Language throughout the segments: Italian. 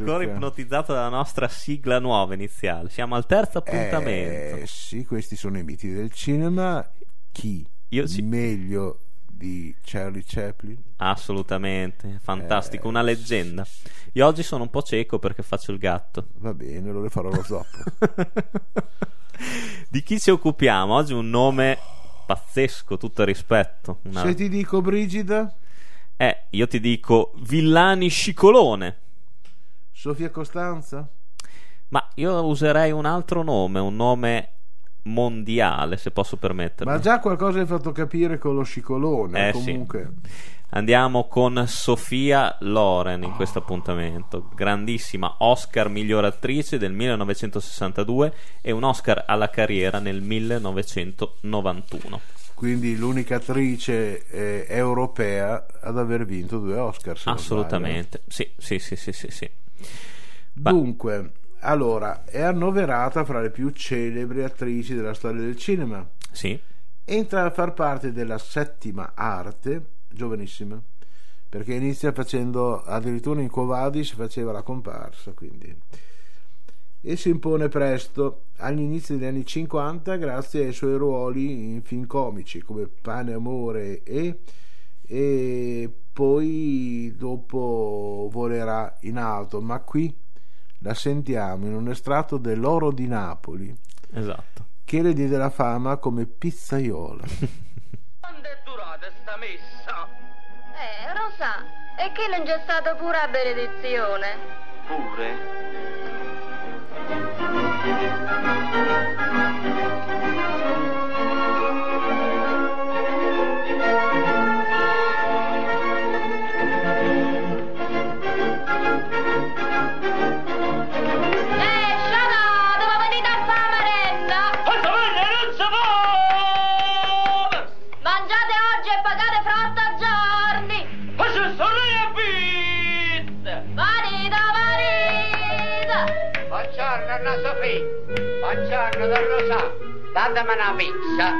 ancora ipnotizzato dalla nostra sigla nuova iniziale. Siamo al terzo appuntamento. Eh, sì, questi sono i miti del cinema. Chi? Io sì. Meglio di Charlie Chaplin? Assolutamente, fantastico, Eh, una leggenda. Io oggi sono un po' cieco perché faccio il gatto. Va bene, allora farò lo zoppo. Di chi ci occupiamo? Oggi un nome pazzesco, tutto rispetto. Una- Se ti dico Brigida, Eh, io ti dico Villani Scicolone. Sofia Costanza, Ma io userei un altro nome, un nome mondiale, se posso permettermi. ma già qualcosa hai fatto capire con lo scicolone. Eh, sì. comunque, Andiamo con Sofia Loren in questo appuntamento, grandissima Oscar miglior attrice del 1962 e un Oscar alla carriera nel 1991. quindi l'unica attrice eh, europea ad aver vinto due Oscar. Assolutamente, sì, sì, sì, sì, sì, sì. Dunque, allora, è annoverata fra le più celebri attrici della storia del cinema. Sì, Entra a far parte della settima arte, giovanissima, perché inizia facendo addirittura in Quo Vadis faceva la comparsa, quindi e si impone presto agli inizi degli anni 50 grazie ai suoi ruoli in film comici come Pane, Amore e, e poi dopo volerà in alto, ma qui la sentiamo in un estratto dell'Oro di Napoli esatto. che le diede la fama come pizzaiola. Quando è durata sta messa? Eh, Rosa, e che non c'è stata pure la benedizione? Pure. Eh, Buongiorno, Sofì. Buongiorno, Don Rosà. Datemi una pizza.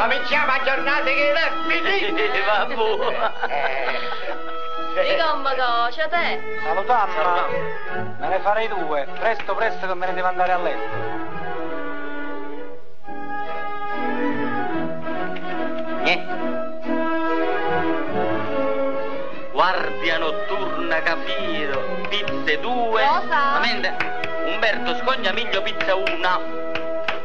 Cominciamo a giornata che è finita. Vabbè. Eh, Dica un bagocio, te. Salutamma. Me ne farei due. Presto, presto che me ne devo andare a letto. Guardia notturna Cafiero, pizze due. Rosa? Amende. Umberto Scogna Miglio pizza una.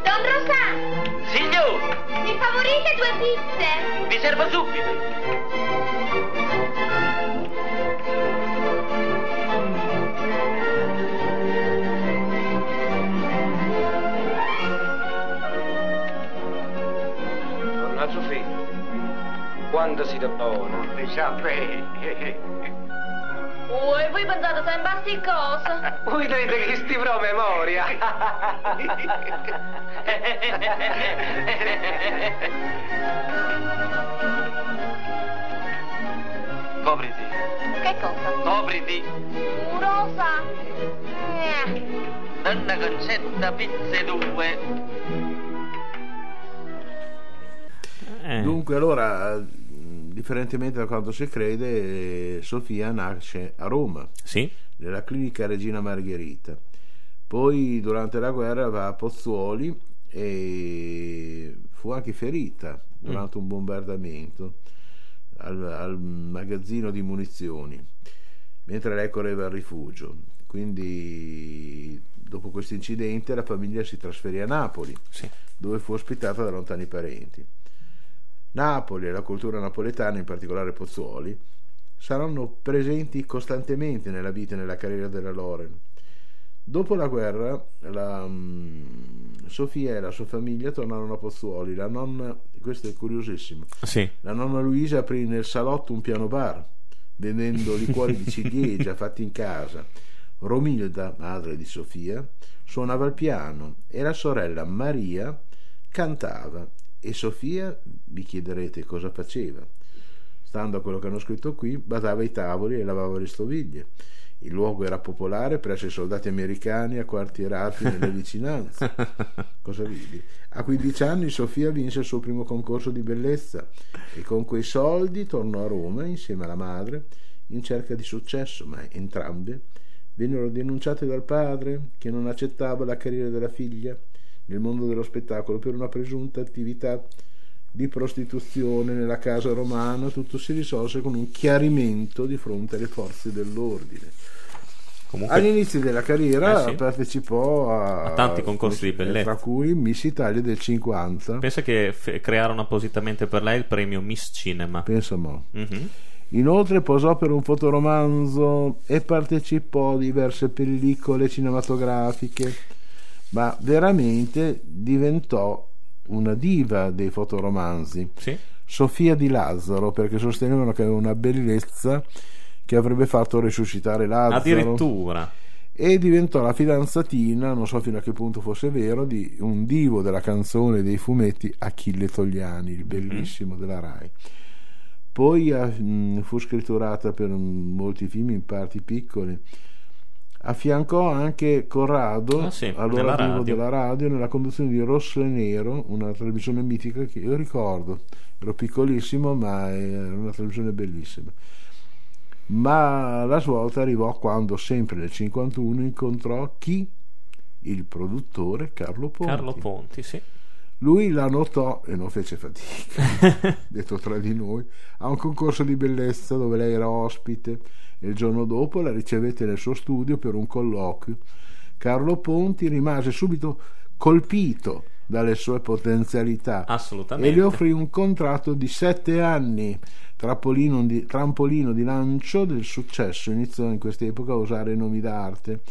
Don Rosa, Signor, mi favorite due pizze? vi servo subito. Donna Sofì, quando si buono. diciamo, eh, Ui, voi pensate sempre a sti cose? Voi dite che sti pro memoria. Copriti, Che cosa? copriti. Rosa. Eh. Donna Concetta pizze due. Eh, Dunque, allora, differentemente da quanto si crede, eh, Sofia nasce a Roma, sì, nella clinica Regina Margherita. Poi, durante la guerra, va a Pozzuoli e fu anche ferita durante un bombardamento al, al magazzino di munizioni, mentre lei correva al rifugio. Quindi, dopo questo incidente, la famiglia si trasferì a Napoli sì. dove fu ospitata da lontani parenti. Napoli e la cultura napoletana, in particolare Pozzuoli, saranno presenti costantemente nella vita e nella carriera della Loren. Dopo la guerra, la, mm, Sofia e la sua famiglia tornarono a Pozzuoli. La nonna, questo è curiosissimo, Sì, la nonna Luisa aprì nel salotto un piano bar, vendendo liquori di ciliegia fatti in casa. Romilda, madre di Sofia, suonava il piano e la sorella Maria cantava. E Sofia, vi chiederete cosa faceva. Stando a quello che hanno scritto qui, badava i tavoli e lavava le stoviglie. Il luogo era popolare presso i soldati americani acquartierati nelle vicinanze. Cosa vedi? A 15 anni Sofia vinse il suo primo concorso di bellezza e con quei soldi tornò a Roma insieme alla madre in cerca di successo, ma entrambe vennero denunciate dal padre che non accettava la carriera della figlia nel mondo dello spettacolo per una presunta attività di prostituzione nella casa romana. Tutto si risolse con un chiarimento di fronte alle forze dell'ordine. Comunque, All'inizio della carriera Eh sì. partecipò a, A tanti concorsi di bellezza. tra cui Miss Italia del 50. pensa che f- crearono appositamente per lei il premio Miss Cinema. Pensa mo'. Mhm. Inoltre posò per un fotoromanzo e partecipò a diverse pellicole cinematografiche, ma veramente diventò una diva dei fotoromanzi. Sì? Sofia di Lazzaro, perché sostenevano che aveva una bellezza che avrebbe fatto risuscitare Lazzaro. Addirittura. E diventò la fidanzatina, non so fino a che punto fosse vero, di un divo della canzone e dei fumetti Achille Togliani, il bellissimo della Rai. Poi ah, mh, fu scritturata per molti film in parti piccole. Affiancò anche Corrado, Ah, sì, radio. della radio, nella conduzione di Rosso e Nero, una televisione mitica che io ricordo. Ero piccolissimo, ma era una televisione bellissima. Ma la svolta arrivò quando, sempre nel 51, incontrò chi? Il produttore Carlo Ponti. Carlo Ponti, sì. Lui la notò e non fece fatica, detto tra di noi, a un concorso di bellezza dove lei era ospite e il giorno dopo la ricevette nel suo studio per un colloquio. Carlo Ponti rimase subito colpito dalle sue potenzialità e le offrì un contratto di sette anni, trampolino di, trampolino di lancio del successo. Iniziò in quest'epoca a usare nomi d'arte,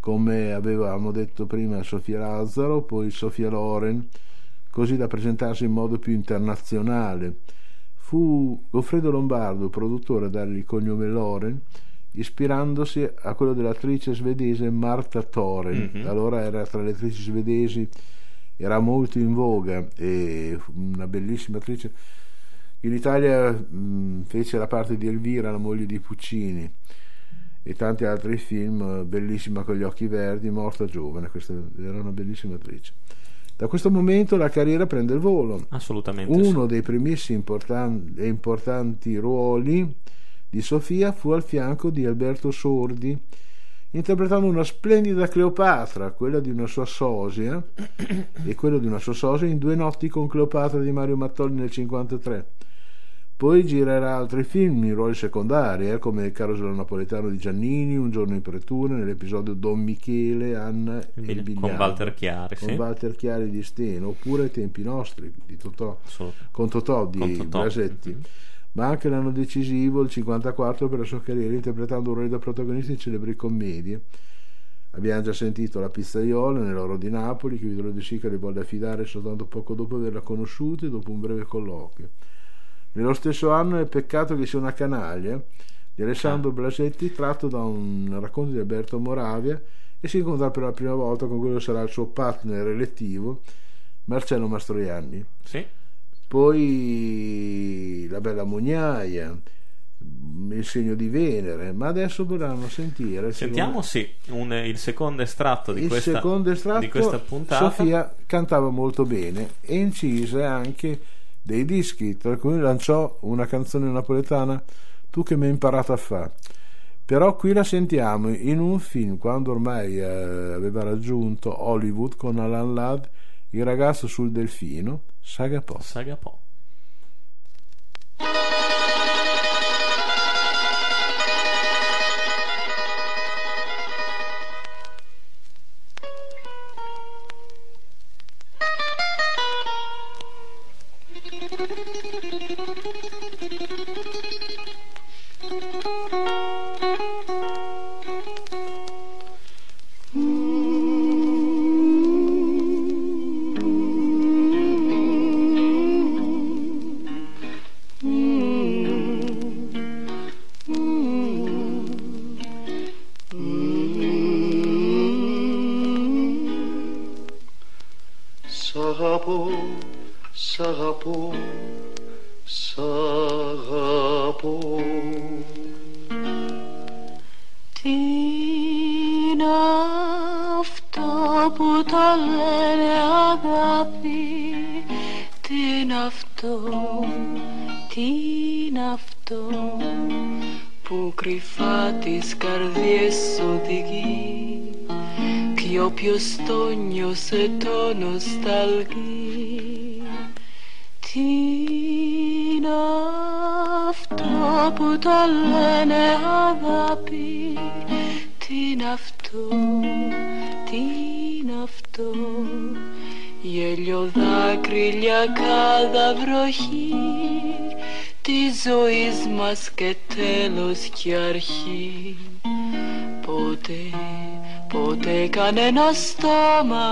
come avevamo detto prima Sofia Lazzaro, poi Sofia Loren, così da presentarsi in modo più internazionale. Fu Goffredo Lombardo, produttore, a dargli il cognome Loren, ispirandosi a quello dell'attrice svedese Marta Thoren. Mhm. Allora era tra le attrici svedesi, era molto in voga e una bellissima attrice. In Italia mh, fece la parte di Elvira, la moglie di Puccini e tanti altri film, bellissima con gli occhi verdi, morta giovane, questa era una bellissima attrice. Da questo momento la carriera prende il volo. Assolutamente. Uno sì. dei primissimi importan- e importanti ruoli di Sofia fu al fianco di Alberto Sordi, interpretando una splendida Cleopatra, quella di una sua sosia, e quello di una sua sosia in Due notti con Cleopatra di Mario Mattoli nel 1953. Poi girerà altri film in ruoli secondari, eh, come Il carosello napoletano di Giannini, Un giorno in pretura, nell'episodio Don Michele, Anna e il con Bigliardo, Walter Chiari, con sì. Walter Chiari di Steno, oppure Tempi nostri di Totò con Totò di Con Totò. Brasetti, Mhm. ma anche l'anno decisivo, il 54, per la sua carriera, interpretando un ruolo da protagonista in celebri commedie. Abbiamo già sentito La pizzaiola nell'Oro di Napoli, che Vittorio De Sica le volle affidare soltanto poco dopo averla conosciuta e dopo un breve colloquio. Nello stesso anno è Peccato che sia una canaglia di Alessandro Blasetti, tratto da un racconto di Alberto Moravia, e si incontra per la prima volta con quello che sarà il suo partner elettivo, Marcello Mastroianni. Sì. Poi La bella mognaia, Il segno di Venere, ma adesso vorranno sentire. Sentiamo sì, un- il secondo estratto di il questa, secondo estratto, di questa puntata. Sofia cantava molto bene e incise anche dei dischi, tra cui lanciò una canzone napoletana, Tu che mi hai imparato a fare. Però qui la sentiamo in un film quando ormai eh, aveva raggiunto Hollywood con Alan Ladd, Il ragazzo sul delfino, Saga Po. Saga Po. Sarapo, Sarapo, Sarapo. Ti αυτό που το λένε αγάπη Τι είναι αυτό, τι είναι αυτό Που κρυφά τις καρδιές οδηγεί Κι όποιος το νιώσε το νοσταλγεί Τι είναι αυτό που το λένε αγάπη Τι είναι αυτό, τι είναι αυτό. Γέλιο δάκρυλια κάδα βροχή Τη ζωής μας και τέλος και αρχή. Ποτέ, ποτέ κανένα στόμα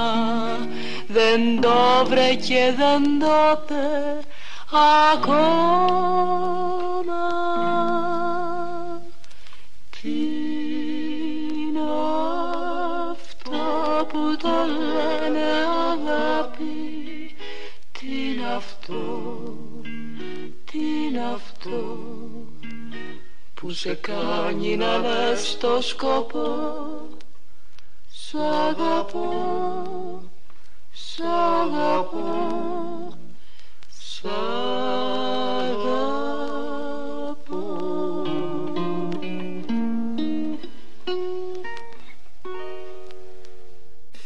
Δεν το βρε και δεν το πε ακόμα. Τι είναι αυτό που το λένε αγάπη. Τι είναι αυτό, τι είναι αυτό που σε κάνει να λες το σκοπό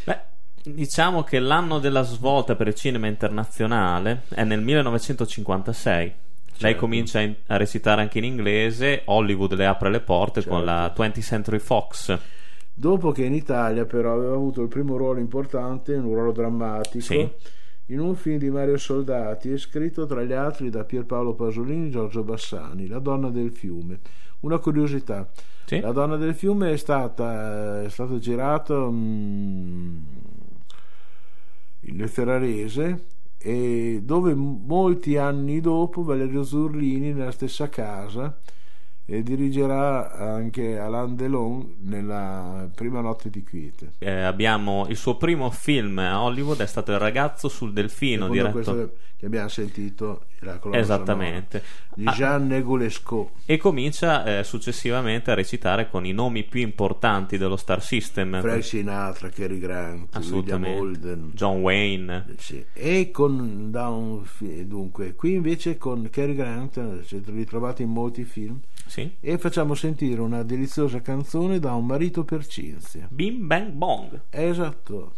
Beh, diciamo che l'anno della svolta per il cinema internazionale è nel 1956. Certo. Lei comincia a recitare anche in inglese, Hollywood le apre le porte certo. con la certo. 20th Century Fox. Dopo che in Italia però aveva avuto il primo ruolo importante, un ruolo drammatico, Sì. in un film di Mario Soldati e scritto tra gli altri da Pierpaolo Pasolini e Giorgio Bassani, La donna del fiume. Una curiosità, Sì? La donna del fiume è stata è stato girato mm, nel Ferrarese e dove molti anni dopo Valerio Zurlini nella stessa casa e dirigerà anche Alain Delon nella prima notte di quiete. Eh, abbiamo il suo primo film a Hollywood è stato Il ragazzo sul delfino, diretto questo che abbiamo sentito la colonna esattamente. di Ah, Jean Negulesco. e comincia eh, successivamente a recitare con i nomi più importanti dello Star System. Frank Sinatra, Cary Grant, William. Holden. John Wayne. Sì. E con fi- dunque, qui invece con Cary Grant eh, siete ritrovati in molti film Sì. e facciamo sentire una deliziosa canzone da un marito per Cinzia. Bim Bang Bong. Esatto.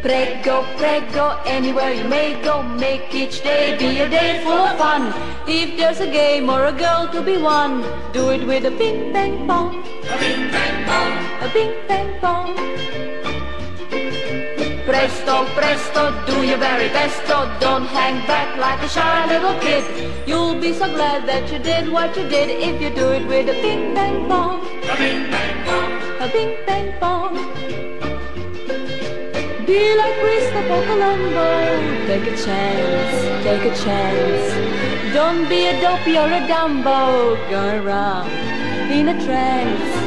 Prego, prego, anywhere you may go, make each day be a day full of fun. If there's a game or a girl to be won, do it with a bing bang bong. A bing bang bong. A bing bang bong. Presto, presto, do your very best, oh, don't hang back like a shy little kid. You'll be so glad that you did what you did if you do it with a bing bang bong. A bing bang bong. A bing bang bong. Be like Christopher Colombo. Take a chance, take a chance. Don't be a dopey or a dumbo. Go around in a trance.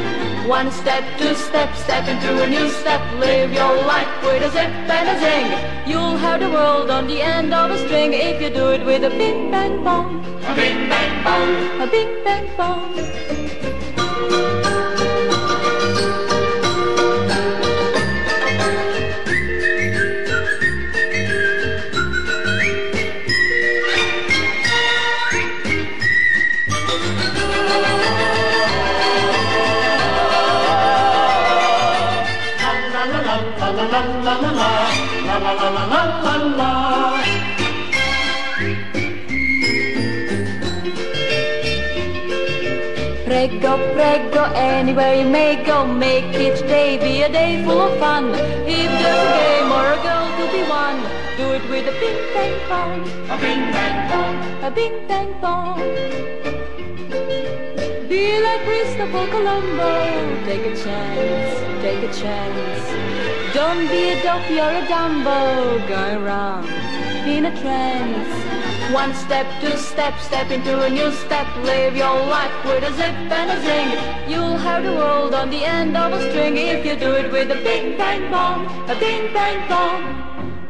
One step, two steps, step into a new step. Live your life with a zip and a zing. You'll have the world on the end of a string if you do it with a bing bang bong. A bing bang bong. A bing bang bong. Prego, prego, anywhere you may go, make each day be a day full of fun. If there's a game or a girl to be won, do it with a bing bang bong. A bing bang bong. A bing bang bong. Be like Christopher Colombo, take a chance, take a chance. Don't be a dopey or a dumbo, go around in a trance. One step, two steps, step into a new step. Live your life with a zip and a zing. You'll have the world on the end of a string if you do it with a bing bang bong, a bing bang bong,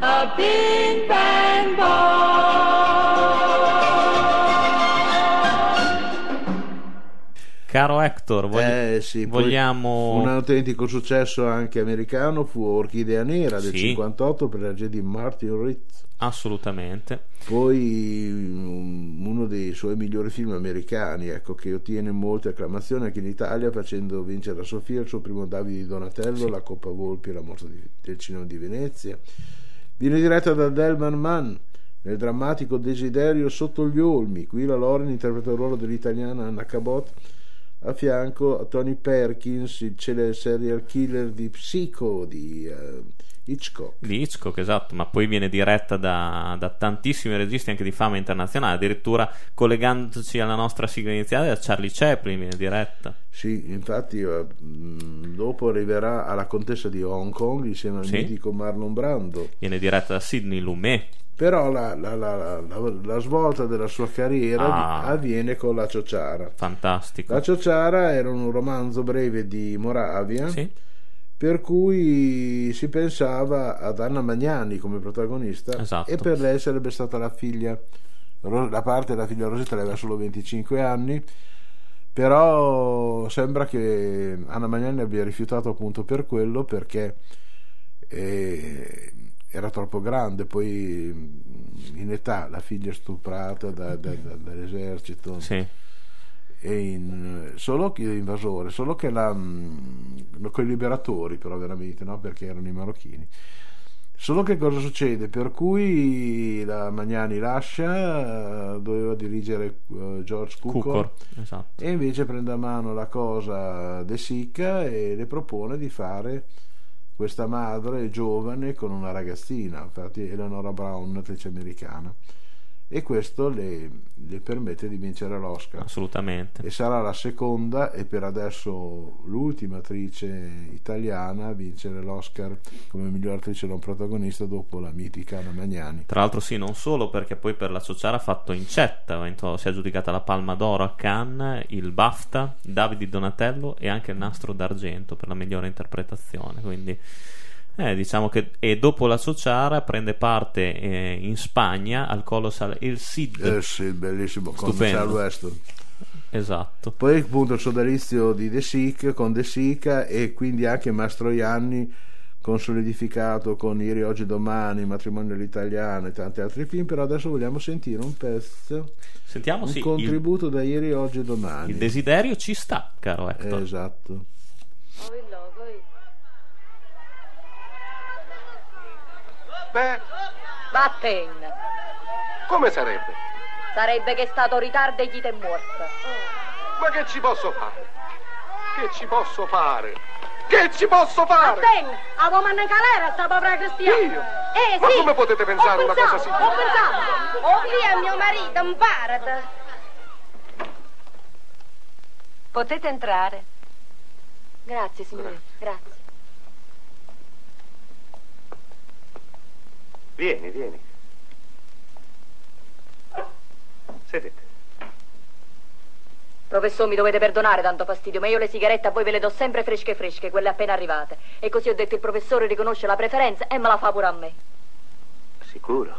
a bing bang ball. Caro Hector, vogli- Eh, sì, vogliamo... Un autentico successo anche americano fu Orchidea Nera del Sì. 58 per la regia di Martin Ritz. Assolutamente. Poi um, uno dei suoi migliori film americani, ecco, che ottiene molte acclamazioni anche in Italia, facendo vincere a Sofia il suo primo Davide di Donatello, la Coppa Volpi e la mostra di- del cinema di Venezia. Viene diretta da Delman Mann nel drammatico Desiderio sotto gli olmi. Qui la Loren interpreta il ruolo dell'italiana Anna Cabot a fianco a Tony Perkins, il serial killer di Psycho di eh, Hitchcock. Di Hitchcock, esatto, ma poi viene diretta da, da tantissimi registi anche di fama internazionale, addirittura collegandoci alla nostra sigla iniziale, da Charlie Chaplin viene diretta. Sì, infatti eh, dopo arriverà alla contessa di Hong Kong insieme al Sì. mitico Marlon Brando. Viene diretta da Sidney Lumet. Però la, la- la- la- svolta della sua carriera Ah. avviene con La Ciociara. Fantastico. La Ciociara era un romanzo breve di Moravia Sì, per cui si pensava ad Anna Magnani come protagonista Esatto. e per lei sarebbe stata la figlia, la parte della figlia Rosetta aveva solo 25 anni, però sembra che Anna Magnani abbia rifiutato appunto per quello perché eh, era troppo grande, poi mh, in età la figlia stuprata da- da- da- dall'esercito sì. E in, solo che invasore, solo che la, mh, con i liberatori però veramente, no? perché erano i marocchini. Solo che cosa succede? Per cui la Magnani lascia, eh, doveva dirigere eh, George Cukor, Cukor, esatto. e invece prende a mano la cosa De Sica e le propone di fare questa madre giovane con una ragazzina, infatti Eleonora Brown, un'attrice americana, e questo le, le permette di vincere l'Oscar. Assolutamente. E sarà la seconda e per adesso l'ultima attrice italiana a vincere l'Oscar come miglior attrice non protagonista dopo la mitica Anna Magnani. Tra l'altro sì, non solo perché poi per la Ciociara ha fatto incetta, si è aggiudicata la Palma d'Oro a Cannes, il BAFTA, Davide Donatello e anche il Nastro d'Argento per la migliore interpretazione, quindi eh, diciamo che e dopo la Ciociara prende parte eh, in Spagna al Colossal Il Cid, Eh sì, bellissimo, con Stupendo. Charles Weston. esatto. Poi appunto il sodalizio di De Sica con De Sica e quindi anche Mastroianni consolidificato con Ieri, Oggi, Domani, Matrimonio all'Italiano e tanti altri film, però adesso vogliamo sentire un pezzo, Sentiamo un sì, il, contributo da Ieri, Oggi e Domani. il desiderio ci sta, caro Hector. Esatto. Beh, Vattene. come sarebbe? Sarebbe che è stato ritardo e gli è morta. Ma che ci posso fare? Che ci posso fare? Che ci posso fare? Vattene, a domanda calera sta povera cristiana. Io? Eh Ma sì. come potete pensare Ho una pensato, cosa simile? Ho pensato. Oh, qui è mio marito, imparate. Potete entrare. Grazie, signore. Grazie. Vieni, vieni. Sedete. Professor, mi dovete perdonare tanto fastidio, ma io le sigarette a voi ve le do sempre fresche fresche, quelle appena arrivate. E così ho detto il professore riconosce la preferenza e me la fa pure a me. Sicuro?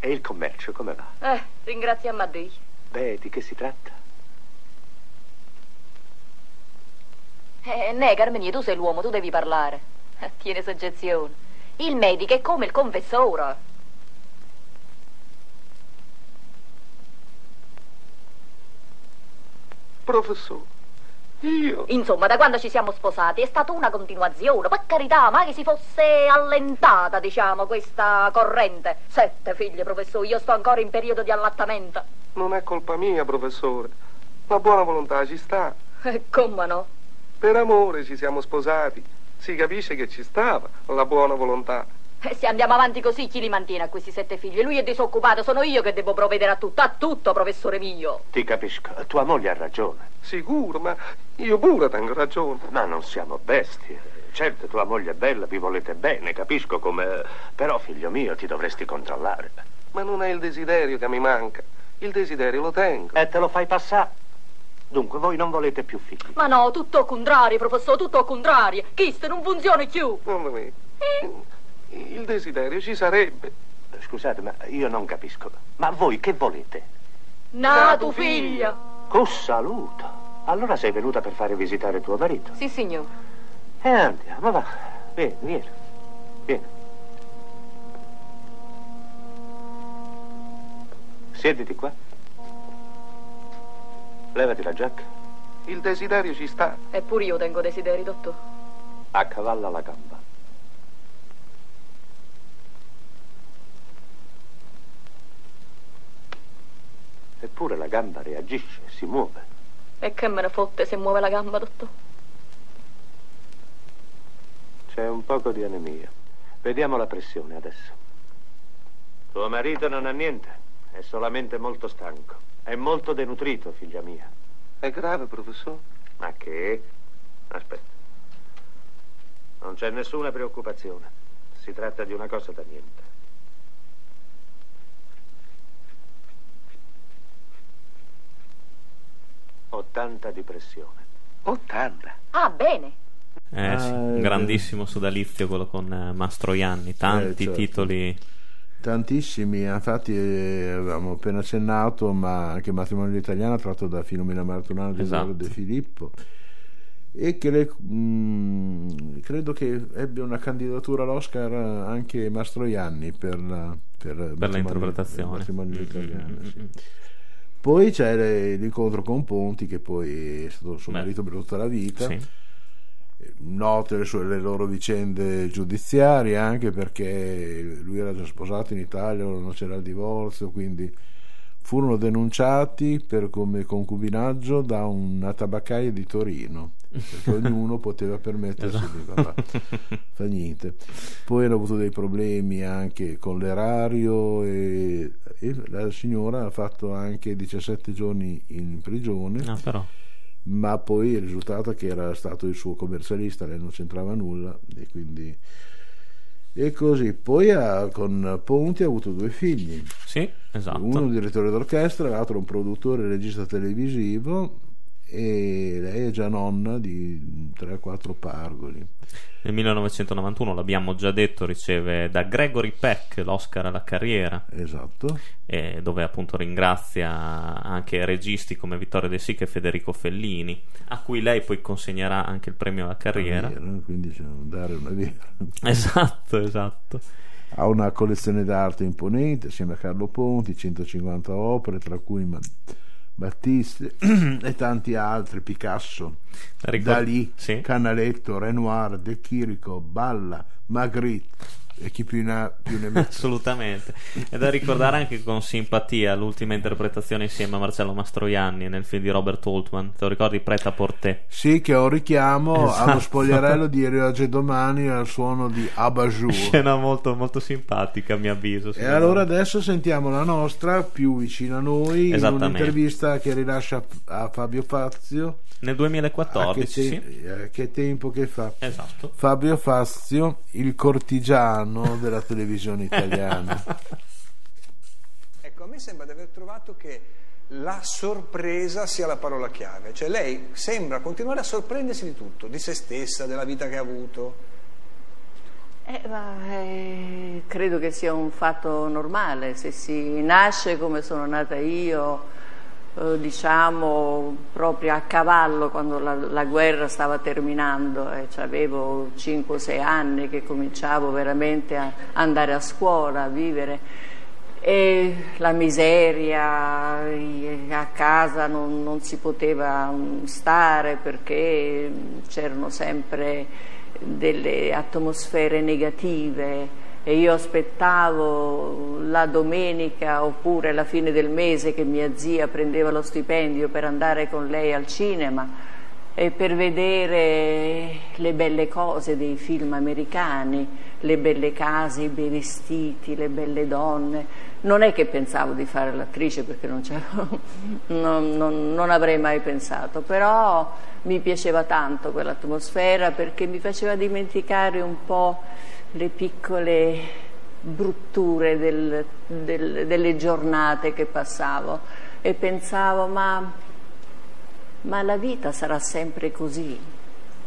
E il commercio come va? Eh, ringraziamo a Dio. Beh, di che si tratta? Eh, ne, Carmenie, tu sei l'uomo, tu devi parlare. Eh, Tiene soggezione. Il medico è come il confessore. Professore, io... Insomma, da quando ci siamo sposati è stata una continuazione. Per carità, ma che si fosse allentata, diciamo, questa corrente. Sette figlie, professore, io sto ancora in periodo di allattamento. Non è colpa mia, professore. La buona volontà ci sta. Eh, come no? Per amore ci siamo sposati. Si capisce che ci stava la buona volontà. Eh, se andiamo avanti così, chi li mantiene a questi sette figli? Lui è disoccupato, sono io che devo provvedere a tutto, a tutto, professore mio. Ti capisco. Tua moglie ha ragione. Sicuro, ma io pure tengo ragione. Ma non siamo bestie. Certo, tua moglie è bella, vi volete bene, capisco come... Però, figlio mio, ti dovresti controllare. Ma non è il desiderio che mi manca. Il desiderio lo tengo. E te lo fai passare. Dunque, voi non volete più figli. Ma no, tutto al contrario, professore, tutto al contrario. Chiste non funziona più. Non lo vedo. Il desiderio ci sarebbe. Scusate, ma io non capisco. Ma voi che volete? Nato figlio. Con saluto. Allora sei venuta per fare visitare tuo marito. Sì, signor. E andiamo, va. Vieni, vieni. Vieni. Siediti qua. Levati la giacca. Il desiderio ci sta. Eppure io tengo desideri, dottor. Accavalla la gamba. Eppure la gamba reagisce, si muove. E che me ne fotte se muove la gamba, dottor? C'è un poco di anemia. Vediamo la pressione adesso. Tuo marito non ha niente, è solamente molto stanco. È molto denutrito, figlia mia. È grave, professore? Ma che? Aspetta. Non c'è nessuna preoccupazione. Si tratta di una cosa da niente. Ottanta di pressione. 80. Ah, bene. Eh sì, Ah, un è grandissimo sodalizio quello con eh, Mastroianni, tanti Eh, certo. titoli. Tantissimi, infatti eh, avevamo appena accennato, ma anche Matrimonio Italiano tratto da Filomena Martunano di Esatto. De Filippo e cre- mh, credo che ebbe una candidatura all'Oscar anche Mastroianni per, la, per, l'interpretazione. per Matrimonio Mm, Italiano, mm, sì. mm, mm. Poi c'è le- l'incontro con Ponti che poi è stato suo Beh. marito per tutta la vita Sì. Note le, sue- le loro vicende giudiziarie anche perché lui era già sposato in Italia, non c'era il divorzio, quindi furono denunciati per come concubinaggio da una tabaccaia di Torino, perché ognuno poteva permettersi di Esatto. vabbè, fa niente. Poi hanno avuto dei problemi anche con l'erario e, e la signora ha fatto anche 17 giorni in prigione Ah, però. Ma poi il risultato è che era stato il suo commercialista, lei non c'entrava nulla e quindi e così poi ha- con Ponti ha avuto due figli Sì, esatto. uno un direttore d'orchestra l'altro un produttore e regista televisivo e lei è già nonna di 3-4 pargoli Nel 1991, l'abbiamo già detto, riceve da Gregory Peck l'Oscar alla carriera, esatto dove appunto ringrazia anche registi come Vittorio De Sica e Federico Fellini, a cui lei poi consegnerà anche il premio alla carriera. Vera, quindi c'è un dare una vera Esatto, esatto. Ha una collezione d'arte imponente assieme a Carlo Ponti, 150 opere, tra cui Battiste e tanti altri, Picasso, Ricor- Dalì, Sì. Canaletto, Renoir, De Chirico, Balla, Magritte e chi più ne ha più ne mette. Assolutamente. È da ricordare anche con simpatia l'ultima interpretazione insieme a Marcello Mastroianni nel film di Robert Altman. Te lo ricordi? Preta Porté. Sì, che un richiamo Esatto. allo spogliarello di Rio Oggi e Domani al suono di Abajur. Scena molto, molto simpatica, a mio avviso. E allora adesso sentiamo la nostra più vicina a noi in un'intervista che rilascia a Fabio Fazio. Nel Ah, 2014, che, sì. te- eh, che tempo che fa? Esatto. Fabio Fazio, il cortigiano della televisione italiana. Ecco, a me sembra di aver trovato che la sorpresa sia la parola chiave, cioè lei sembra continuare a sorprendersi di tutto, di se stessa, della vita che ha avuto. Eh, ma, eh, credo che sia un fatto normale, se si nasce come sono nata io, eh, diciamo proprio a cavallo quando la, la guerra stava terminando e avevo 5-6 anni che cominciavo veramente a andare a scuola, a vivere e la miseria, a casa non, non si poteva mm, stare perché c'erano sempre delle atmosfere negative e io aspettavo la domenica oppure la fine del mese che mia zia prendeva lo stipendio per andare con lei al cinema e per vedere le belle cose dei film americani, le belle case, i bei vestiti, le belle donne. Non è che pensavo di fare l'attrice perché non, non- non- non avrei mai pensato, però mi piaceva tanto quell'atmosfera perché mi faceva dimenticare un po' le piccole brutture del- del- delle giornate che passavo e pensavo ma ma la vita sarà sempre così.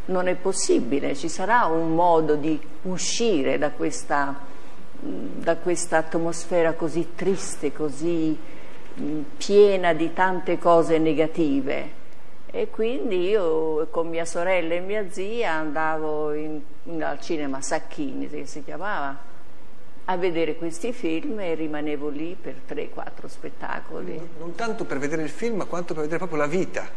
non è possibile, ci sarà un modo di uscire da questa, da questa atmosfera così triste, così piena di tante cose negative. E quindi io con mia sorella e mia zia andavo in- in- al cinema Sacchini, che si chiamava, a vedere questi film e rimanevo lì per 3-4 spettacoli. Non tanto per vedere il film, quanto per vedere proprio la vita,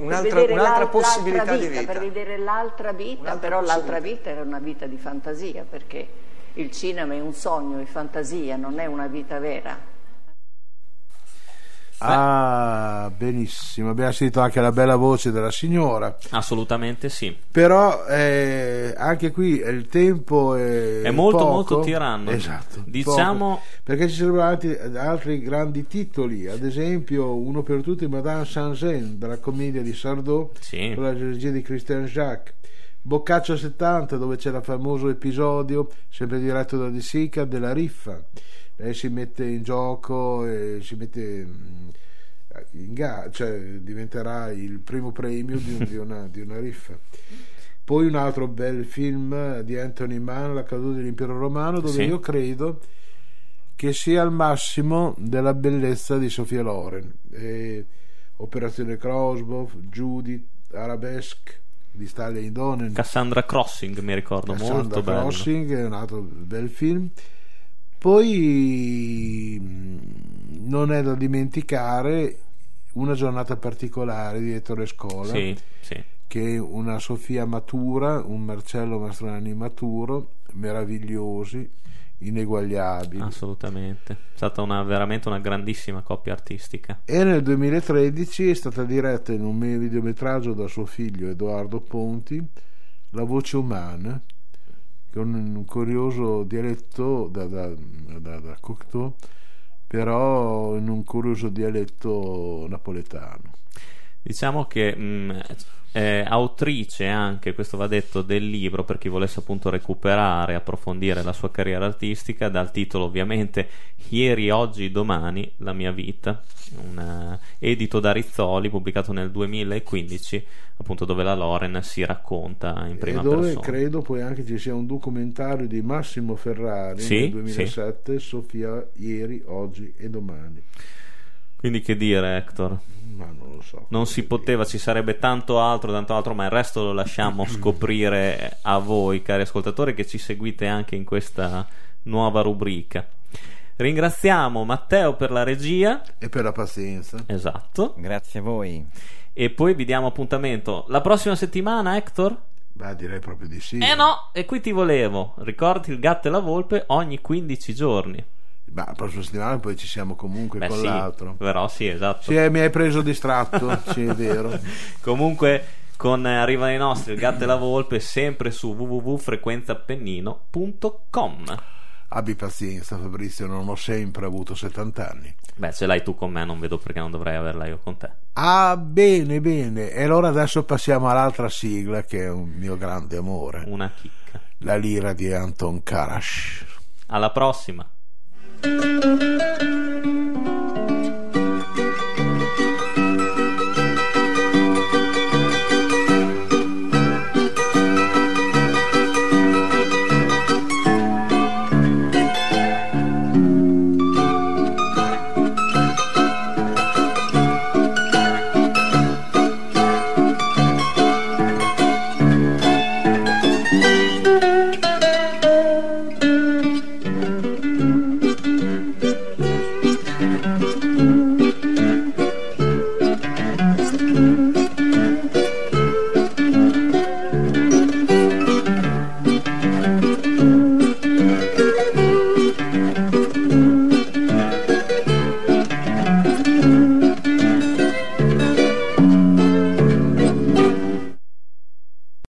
un'altra, l'al- possibilità l'altra di vita. Per vedere l'altra vita, però l'altra vita era una vita di fantasia, perché il cinema è un sogno, è fantasia, non è una vita vera. Ah, benissimo. Abbiamo sentito anche la bella voce della signora. Assolutamente sì. Però eh, anche qui il tempo è, È molto, poco. molto tiranno. Esatto. Diciamo- poco. perché ci sarebbero altri, altri grandi titoli, ad esempio uno per tutti Madame Saint-Jean della commedia di Sardot Sì. con la regia di Christian Jacques. Boccaccio 70 dove c'è il famoso episodio sempre diretto da De Sica della riffa lei si mette in gioco e si mette mm, in gara cioè diventerà il primo premio di, un- di una, di una riffa poi un altro bel film di Anthony Mann La caduta dell'impero romano dove Sì. io credo che sia al massimo della bellezza di Sofia Loren E Operazione Crossbow Judith Arabesque di Stanley Donen Cassandra Crossing mi ricordo Cassandra molto bello. Crossing è un altro bel film poi mh, non è da dimenticare una giornata particolare di Ettore Scola Sì, sì. che una Sofia matura un Marcello Mastroianni maturo meravigliosi ineguagliabili Assolutamente. È stata una, veramente una grandissima coppia artistica. e nel 2013 è stata diretta in un videometraggio da suo figlio Edoardo Ponti La voce umana con un curioso dialetto da, da, da, da Cocteau però in un curioso dialetto napoletano Diciamo che mh, è autrice anche, questo va detto, del libro per chi volesse appunto recuperare, approfondire la sua carriera artistica, dal titolo ovviamente Ieri, Oggi, Domani, la mia vita, un eh, edito da Rizzoli, pubblicato nel 2015, appunto dove la Loren si racconta in prima e dove persona. credo poi anche ci sia un documentario di Massimo Ferrari Sì, nel 2007 Sofia ieri, oggi e domani Quindi che dire Hector? ma non lo so Non si poteva, ci sarebbe tanto altro, tanto altro, ma il resto lo lasciamo scoprire a voi, cari ascoltatori, che ci seguite anche in questa nuova rubrica. Ringraziamo Matteo per la regia. e per la pazienza Esatto. Grazie a voi. E poi vi diamo appuntamento la prossima settimana, Hector? Beh, direi proprio di sì Eh no, e qui ti volevo. Ricordi il gatto e la volpe ogni 15 giorni. Ma la prossima settimana poi ci siamo comunque Beh, con sì, l'altro però sì, esatto. Sì, eh, mi hai preso distratto, sì, è vero. Comunque, con Arrivano i nostri, il gatto e la volpe, sempre su www.frequenzaappennino.com. Abbi pazienza, Fabrizio, non ho sempre avuto 70 anni. Beh, ce l'hai tu con me, non vedo perché non dovrei averla io con te. Ah, bene, bene. E allora adesso passiamo all'altra sigla che è un mio grande amore. Una chicca. La lira di Anton Karash. Alla prossima. Thank you.